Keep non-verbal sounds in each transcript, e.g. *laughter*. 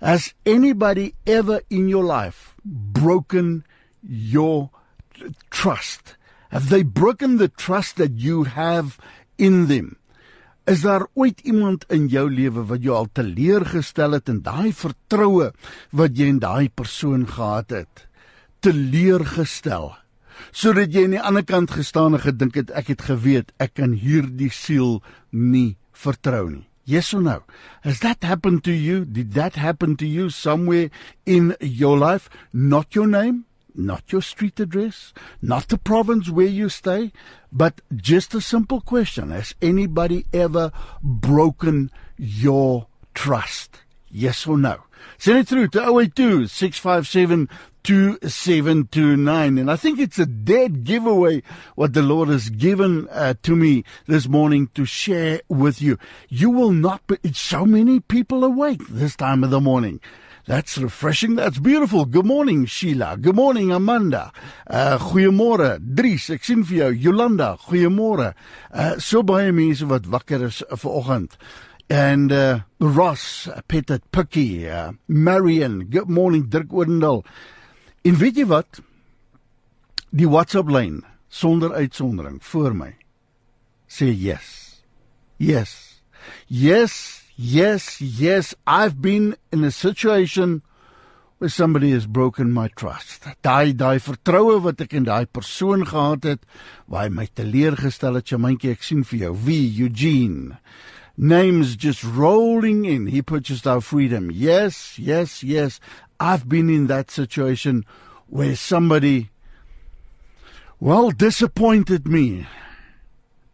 Has anybody ever in your life broken your trust? Have they broken the trust that you have in them? Is daar ooit iemand in jou lewe wat jou al teleurgestel het in daai vertroue wat jy in daai persoon gehad het? Teleurgestel. Sodat jy aan die ander kant gestaan en gedink het ek het geweet ek kan hierdie siel nie vertrou nie. Yes or no? Has that happened to you? Did that happen to you somewhere in your life? Not your name, not your street address, not the province where you stay, but just a simple question. Has anybody ever broken your trust? Yes or no? Send it through to 082 657 2729. And I think it's a dead giveaway what the Lord has given uh, to me this morning to share with you. You will not be, it's so many people awake this time of the morning. That's refreshing. That's beautiful. Good morning, Sheila. Good morning, Amanda. Uh goeiemôre, Dries. Ek sien vir jou, Jolanda. Goeiemôre. Uh so baie mense wat wakker is uh, vanoggend. And uh Ross, Peter Pucky, uh, Marion. Good morning, Dirk Oudendal. En weet jy wat? Die WhatsApp lyn sonder uitsondering voor my sê yes. Yes. Yes. Yes, yes, I've been in a situation where somebody has broken my trust. Daai daai vertroue wat ek in daai persoon gehad het, waar hy my teleurgestel het, Jamaintjie, ek sien vir jou, wie Eugene. Names just rolling in. He purchased our freedom. Yes, yes, yes. I've been in that situation where somebody well disappointed me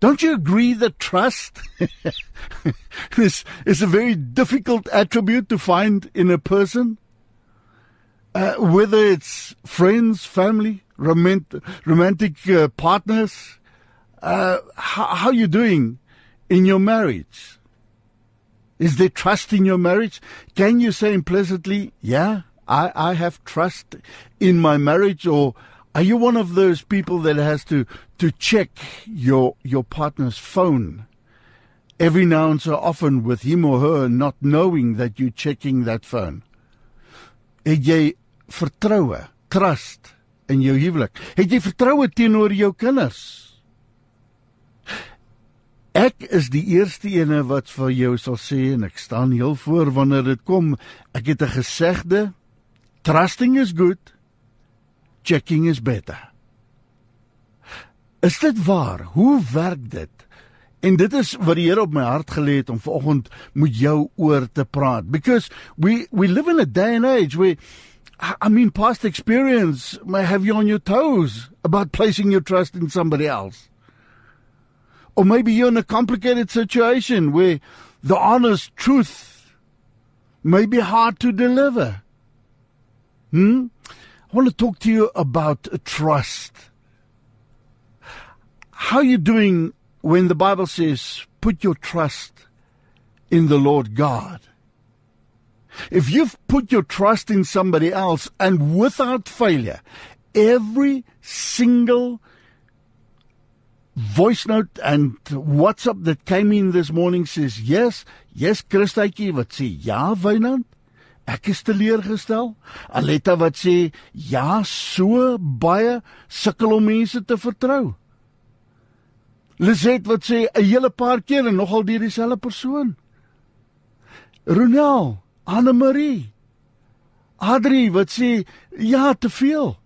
don't you agree that trust *laughs* is, is a very difficult attribute to find in a person? Uh, whether it's friends, family, romantic, romantic uh, partners, uh, how, how are you doing in your marriage? Is there trust in your marriage? Can you say implicitly, yeah, I, I have trust in my marriage or are you one of those people that has to to check your your partner's phone every now and so often with him or her not knowing that you're checking that phone? Het jy vertroue, trust in jou huwelik? Het jy vertroue teenoor jou kinders? Ek is die eerste ene wat vir jou sal sê en ek staan heel voor wanneer dit kom. Ek het 'n gesegde: Trusting is good checking is better. Is dit waar? Hoe werk dit? En dit is wat die Here op my hart gelê het om vanoggend met jou oor te praat because we we live in a day and age where I mean past experience may have you on your toes about placing your trust in somebody else. Or maybe you're in a complicated situation where the honest truth may be hard to deliver. Hmm? I want to talk to you about trust. How are you doing when the Bible says, put your trust in the Lord God? If you've put your trust in somebody else and without failure, every single voice note and WhatsApp that came in this morning says, yes, yes, Christaykie, wat sê, ja, Wynand, Ek is teleurgestel. Aletta wat sê ja, so baie sukkel om mense te vertrou. Liset wat sê 'n hele paar keer en nogal deur dieselfde persoon. Ronel, Anne Marie. Adri wat sê ja, te veel.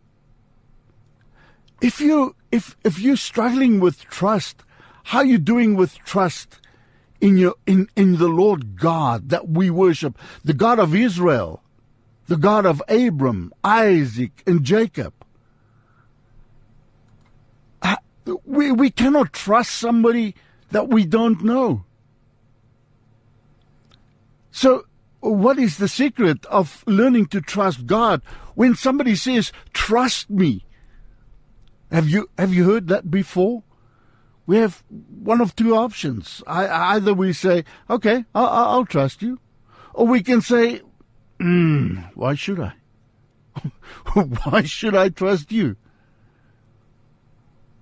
If you if if you're struggling with trust, how you doing with trust? In your in in the Lord God that we worship, the God of Israel, the God of Abram, Isaac, and Jacob. We we cannot trust somebody that we don't know. So what is the secret of learning to trust God when somebody says trust me? Have you have you heard that before? We have one of two options. I, either we say, okay, I'll, I'll, trust you, or we can say, mm, why should I? *laughs* why should I trust you?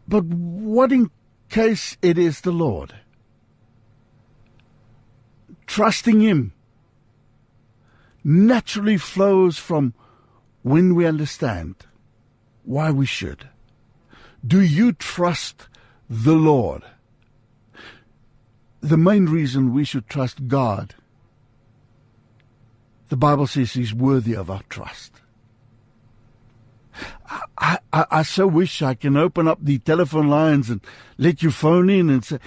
But what in case it is the Lord? Trusting Him, naturally flows from when we understand why we should. Do you trust the Lord? The main reason we should trust God, the Bible says He's worthy of our trust. I, I, I, so wish I can open up the telephone lines and let you phone in and say,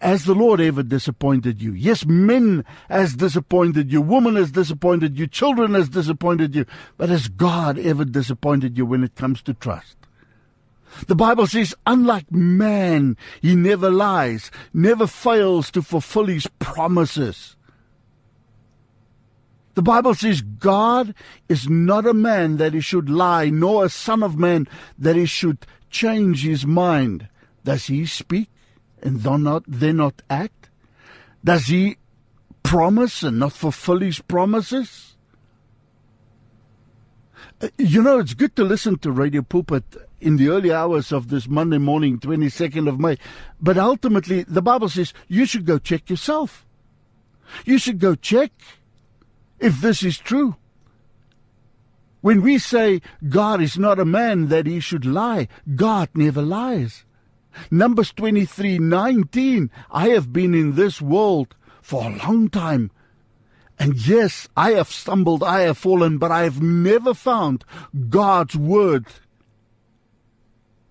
has the Lord ever disappointed you? Yes, men has disappointed you, woman has disappointed you, children has disappointed you, but has God ever disappointed you when it comes to trust? The Bible says, unlike man, he never lies, never fails to fulfill his promises. The Bible says God is not a man that he should lie, nor a son of man that he should change his mind. Does he speak and then not, then not act? Does he promise and not fulfill his promises? Uh, you know, it's good to listen to Radio Pulpit in the early hours of this Monday morning, 22nd of May. But ultimately, the Bible says you should go check yourself. You should go check if this is true. When we say God is not a man that he should lie, God never lies. Numbers 23 19, I have been in this world for a long time. And yes, I have stumbled, I have fallen, but I have never found God's word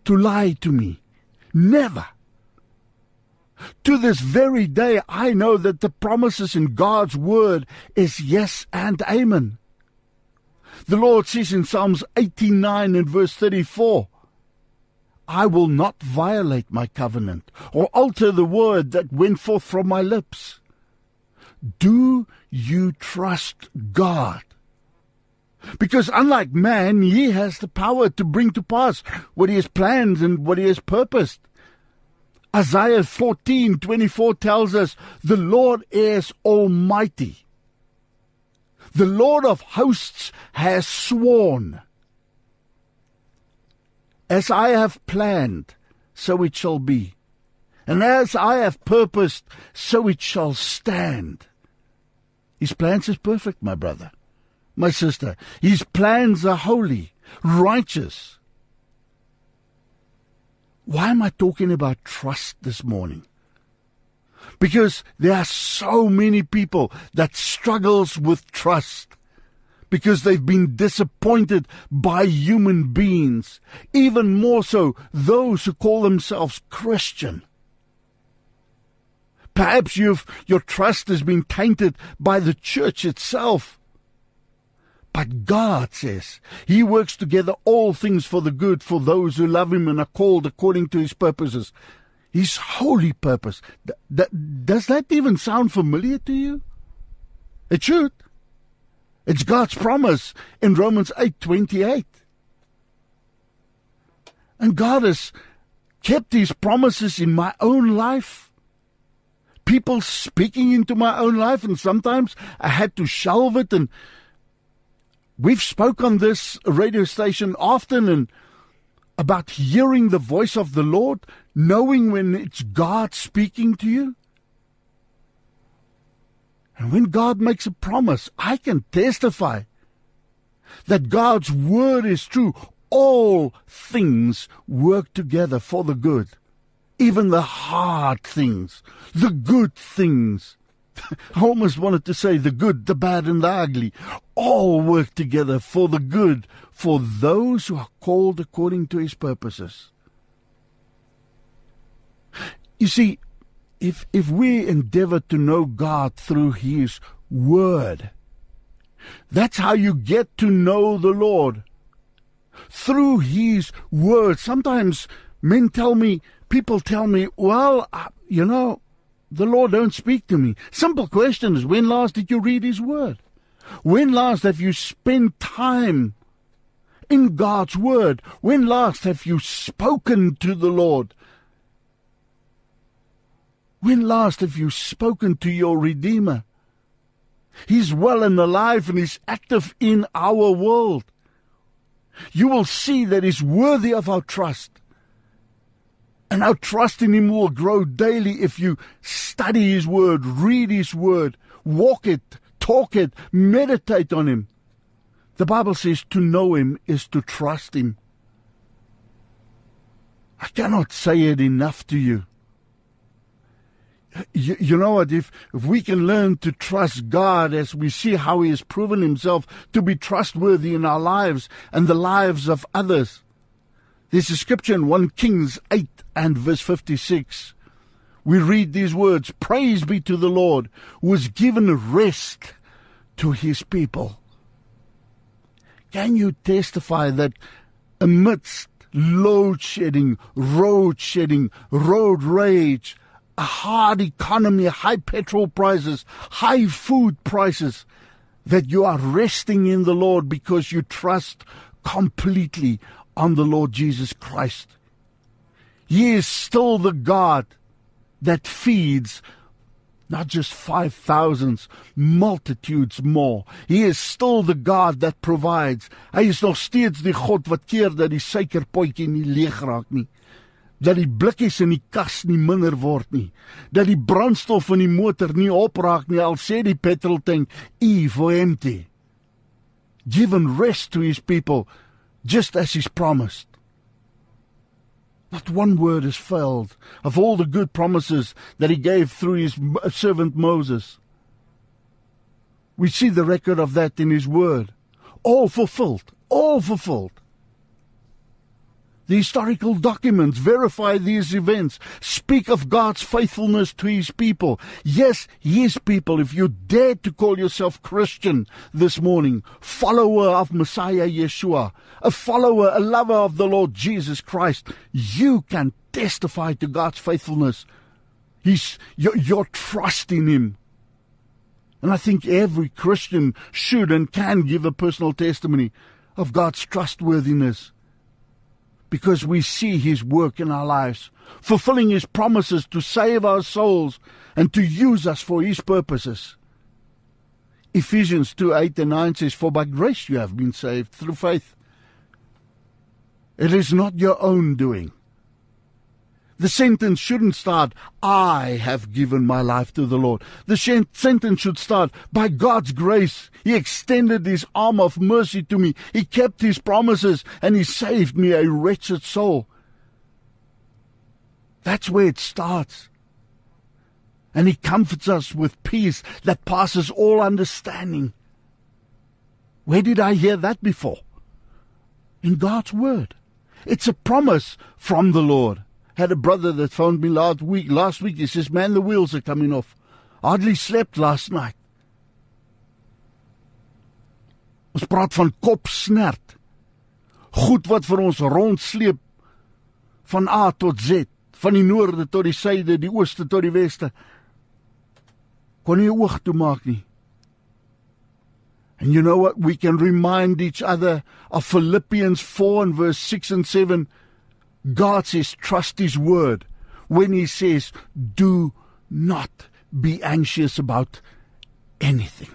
to lie to me. Never. To this very day, I know that the promises in God's word is yes and amen. The Lord says in Psalms 89 and verse 34, I will not violate my covenant or alter the word that went forth from my lips. Do you trust God? Because unlike man, he has the power to bring to pass what he has planned and what he has purposed. Isaiah 14:24 tells us, "The Lord is almighty. The Lord of hosts has sworn, as I have planned, so it shall be, and as I have purposed, so it shall stand." His plans is perfect, my brother, my sister. His plans are holy, righteous, why am I talking about trust this morning? Because there are so many people that struggles with trust because they've been disappointed by human beings, even more so those who call themselves Christian. Perhaps you've, your trust has been tainted by the church itself. But God says He works together all things for the good for those who love Him and are called according to His purposes. His holy purpose. does that even sound familiar to you? It should. It's God's promise in Romans 8:28. And God has kept his promises in my own life. People speaking into my own life and sometimes I had to shelve it and We've spoke on this radio station often and about hearing the voice of the Lord, knowing when it's God speaking to you. And when God makes a promise, I can testify that God's word is true. All things work together for the good, even the hard things, the good things. *laughs* I almost wanted to say the good, the bad, and the ugly all work together for the good for those who are called according to his purposes. You see, if, if we endeavor to know God through his word, that's how you get to know the Lord. Through his word. Sometimes men tell me, people tell me, well, you know, the Lord don't speak to me. Simple question is, when last did you read His Word? When last have you spent time in God's Word? When last have you spoken to the Lord? When last have you spoken to your Redeemer? He's well and alive and He's active in our world. You will see that He's worthy of our trust. And our trust in Him will grow daily if you study His Word, read His Word, walk it, talk it, meditate on Him. The Bible says to know Him is to trust Him. I cannot say it enough to you. You, you, know what? If, if we can learn to trust God as we see how He has proven Himself to be trustworthy in our lives and the lives of others. There's a scripture in 1 Kings 8 and verse 56. We read these words Praise be to the Lord who has given rest to His people. Can you testify that amidst load shedding, road shedding, road rage, a hard economy, high petrol prices, high food prices, that you are resting in the Lord because you trust completely on the Lord Jesus Christ. He is still the God that feeds not just five thousands, multitudes more. He is still the God that provides. Hy is nog steeds die God wat keer dat die suikerpotjie nie leeg raak nie. Dat die blikkies in die kas nie minder word nie. Dat die brandstof in die motor nie opraak nie al sê die petrol tank e for empty. Given rest to his people just as he's promised. Not one word has failed of all the good promises that he gave through his uh, servant Moses. We see the record of that in his word. All fulfilled. All fulfilled. The historical documents verify these events, speak of God's faithfulness to his people. Yes, his people, if you dare to call yourself Christian this morning, follower of Messiah Yeshua, a follower, a lover of the Lord Jesus Christ, you can testify to God's faithfulness. He's, your, your trust in him. And I think every Christian should and can give a personal testimony of God's trustworthiness because we see His work in our lives, fulfilling His promises to save our souls and to use us for His purposes. Ephesians 2 8 and 9 says, For by grace you have been saved through faith. It is not your own doing. The sentence shouldn't start, I have given my life to the Lord. The sentence should start, by God's grace, He extended His arm of mercy to me. He kept His promises and He saved me, a wretched soul. That's where it starts. And He comforts us with peace that passes all understanding. Where did I hear that before? In God's Word. It's a promise from the Lord had a brother that phoned me last week. Last week he says, "Man, the wheels are coming off. Hardly slept last night." Ons praat van kopsnert. Goed wat vir ons rondsleep van A tot Z, van die noorde tot die suide, die ooste tot die weste. Kon nie oog toe maak nie. And you know what? We can remind each other of Philippians 4 and verse 6 and 7 God says, trust His word when He says, do not be anxious about anything.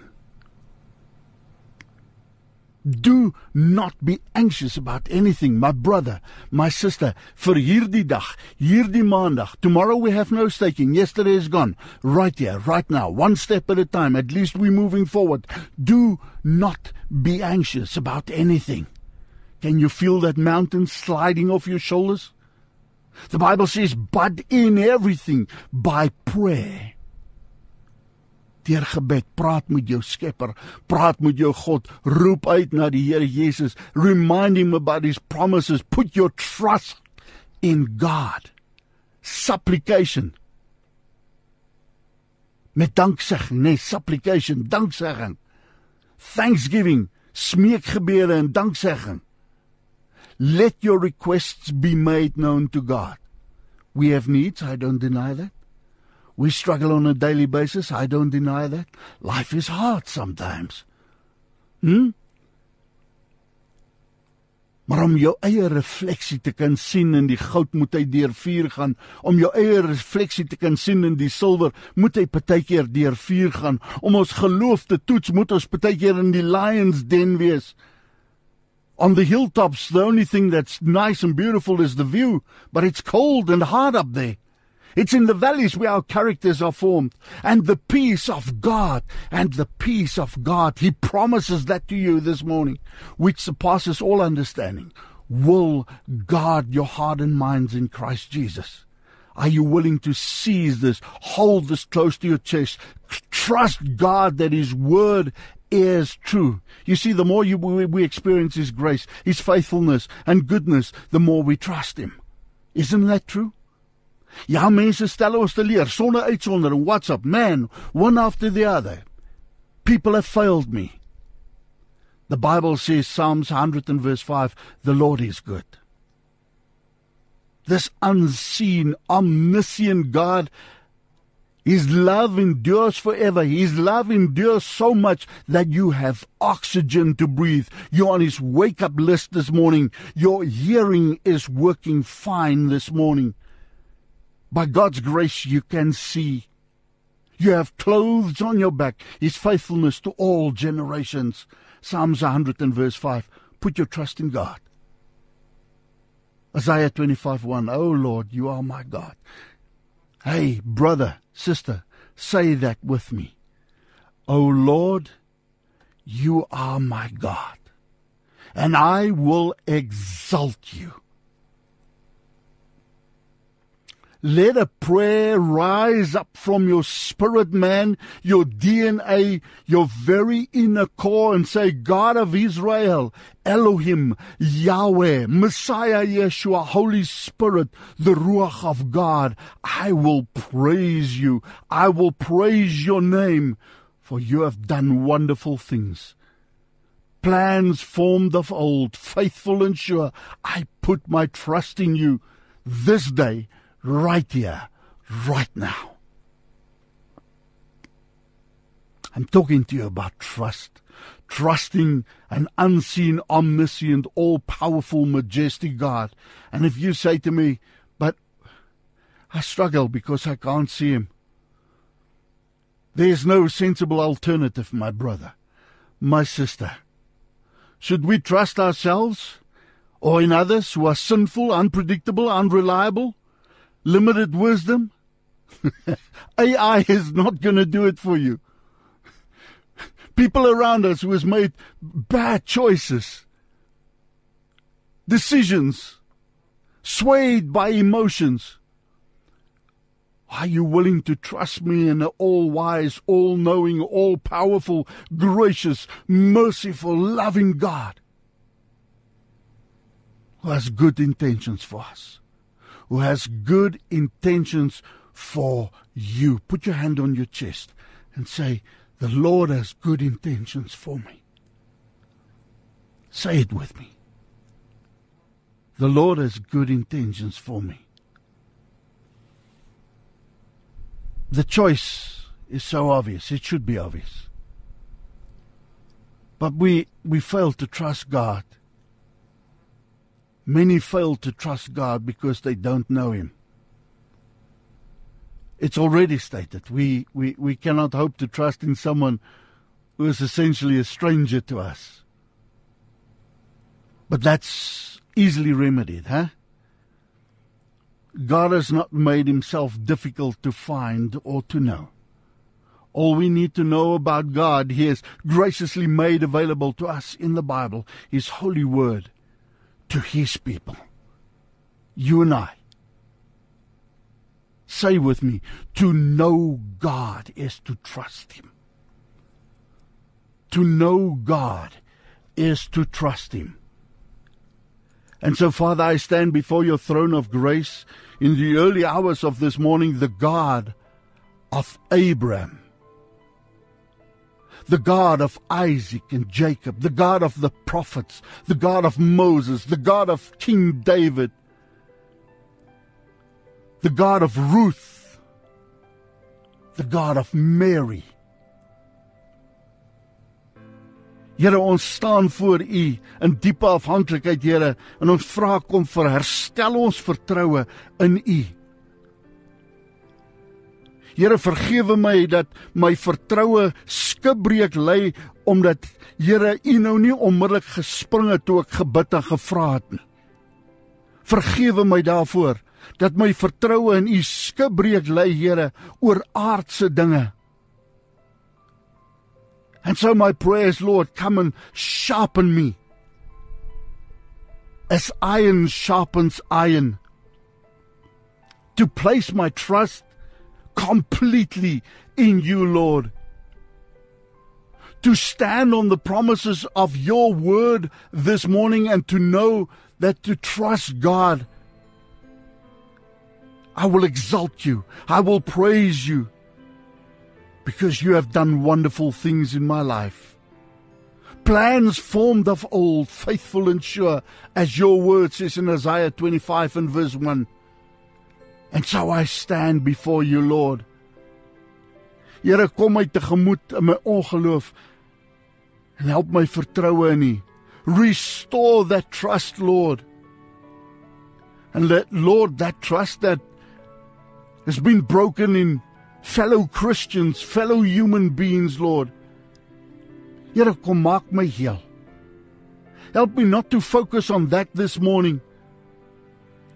Do not be anxious about anything, my brother, my sister. For hierdie dag, hierdie maandag, tomorrow we have no staking. Yesterday is gone. Right here, right now, one step at a time. At least we're moving forward. Do not be anxious about anything. Can you feel that mountain sliding off your shoulders? The Bible says, but in everything by prayer. Deur gebed, praat met jou Skepper, praat met jou God, roep uit na die Here Jesus, remind him about his promises, put your trust in God. Supplication. Met danksegging, nee, supplication, danksegging. Thanksgiving, smeekgebede en danksegging. Let your requests be made known to God. We have needs, I don't deny that. We struggle on a daily basis, I don't deny that. Life is hard sometimes. Hmm? Maar om jou eie refleksie te kan sien in die goud moet hy deur vuur gaan. Om jou eie refleksie te kan sien in die silwer moet hy partykeer deur vuur gaan. Om ons geloof te toets moet ons partykeer in die lions den wees. On the hilltops, the only thing that's nice and beautiful is the view, but it's cold and hard up there. It's in the valleys where our characters are formed. And the peace of God, and the peace of God, He promises that to you this morning, which surpasses all understanding, will guard your heart and minds in Christ Jesus. Are you willing to seize this, hold this close to your chest, trust God that His word is true. You see, the more you, we, we experience His grace, His faithfulness and goodness, the more we trust Him. Isn't that true? Ja, mense stel ons te leer sonder uitsondering. WhatsApp, man, one after the other. People have failed me. The Bible says Psalms 100 and verse 5, the Lord is good. This unseen, omniscient God his love endures forever. His love endures so much that you have oxygen to breathe. You're on His wake up list this morning. Your hearing is working fine this morning. By God's grace, you can see. You have clothes on your back. His faithfulness to all generations. Psalms 100 and verse 5. Put your trust in God. Isaiah 25 1. Oh Lord, you are my God. Hey, brother, sister, say that with me. O oh Lord, you are my God, and I will exalt you. Let a prayer rise up from your spirit, man, your DNA, your very inner core, and say, God of Israel, Elohim, Yahweh, Messiah Yeshua, Holy Spirit, the Ruach of God, I will praise you. I will praise your name, for you have done wonderful things. Plans formed of old, faithful and sure, I put my trust in you this day right here, right now. I'm talking to you about trust. Trusting an unseen, omniscient, all powerful, majestic God. And if you say to me, but I struggle because I can't see him. There's no sensible alternative, my brother, my sister. Should we trust ourselves or in others who are sinful, unpredictable, unreliable? Limited wisdom, *laughs* AI is not going to do it for you. People around us who has made bad choices, decisions, swayed by emotions. Are you willing to trust me in an all wise, all knowing, all powerful, gracious, merciful, loving God who has good intentions for us? Who has good intentions for you. Put your hand on your chest and say, The Lord has good intentions for me. Say it with me. The Lord has good intentions for me. The choice is so obvious. It should be obvious. But we, we fail to trust God Many fail to trust God because they don't know Him. It's already stated. We, we, we cannot hope to trust in someone who is essentially a stranger to us. But that's easily remedied, huh? God has not made himself difficult to find or to know. All we need to know about God, He has graciously made available to us in the Bible, His holy word to his people. You and I. Say with me, to know God is to trust him. To know God is to trust him. And so, Father, I stand before your throne of grace in the early hours of this morning, the God of Abraham the God of Isaac and Jacob, the God of the prophets, the God of Moses, the God of King David, the God of Ruth, the God of Mary. Here ons staan voor U in diepe afhanklikheid, Here, en ons vra kom vir herstel ons vertroue in U. Here vergewe my dat my vertroue skibreek lê omdat Here U nou nie onmiddellik gespring het toe ek gebid en gevra het nie. Vergewe my daarvoor dat my vertroue in U skibreek lê, Here, oor aardse dinge. And so my prayers, Lord, come and sharpen me. As iron sharpens iron. To place my trust completely in you, Lord. To stand on the promises of your word this morning and to know that to trust God. I will exalt you. I will praise you because you have done wonderful things in my life. Plans formed of old, faithful and sure, as your word says in Isaiah 25 and verse 1. And so I stand before you, Lord. Here kom my tegemoet in my ongeloof en help my vertroue in U. Restore that trust, Lord. And let Lord that trust that has been broken in fellow Christians, fellow human beings, Lord. Here kom maak my heel. Help me not to focus on that this morning.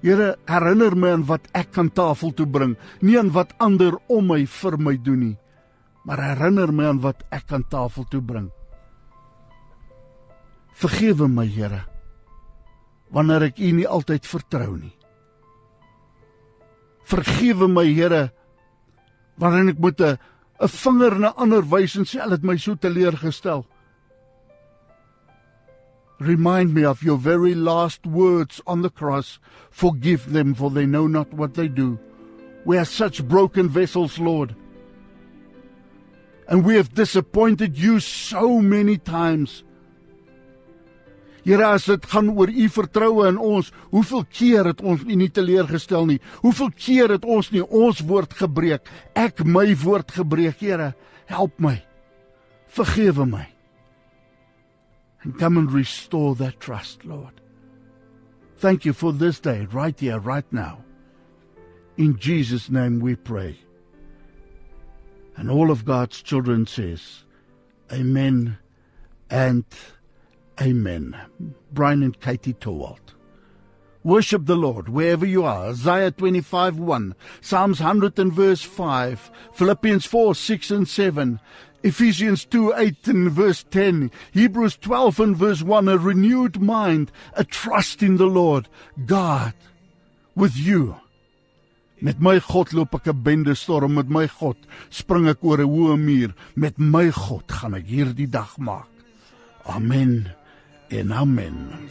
Here herinner my aan wat ek kan tafel toe bring, nie aan wat ander om my vir my doen nie, maar herinner my aan wat ek kan tafel toe bring. Vergewe my, Here, wanneer ek U nie altyd vertrou nie. Vergewe my, Here, wanneer ek moet 'n 'n vinger na ander wys en sê al het my so teleurgestel. Remind me of your very last words on the cross. Forgive them for they know not what they do. We are such broken vessels, Lord. And we have disappointed you so many times. Here as dit gaan oor u vertroue in ons, hoeveel keer het ons u nie teleurgestel nie? Hoeveel keer het ons nie ons woord gebreek? Ek my woord gebreek, Here, help my. Vergewe my. And come and restore that trust, Lord. Thank you for this day, right here, right now. In Jesus' name we pray. And all of God's children says, Amen and Amen. Brian and Katie Torwalt. Worship the Lord wherever you are. Isaiah 25 1, Psalms 100 and verse 5, Philippians 4 6 and 7, Ephesians 2 8 and verse 10, Hebrews 12 and verse 1, a renewed mind, a trust in the Lord, God with you. Met my God loop ek 'n bende storm met my God spring ek oor 'n hoë muur met my God gaan ek hierdie dag maak. Amen. and amen.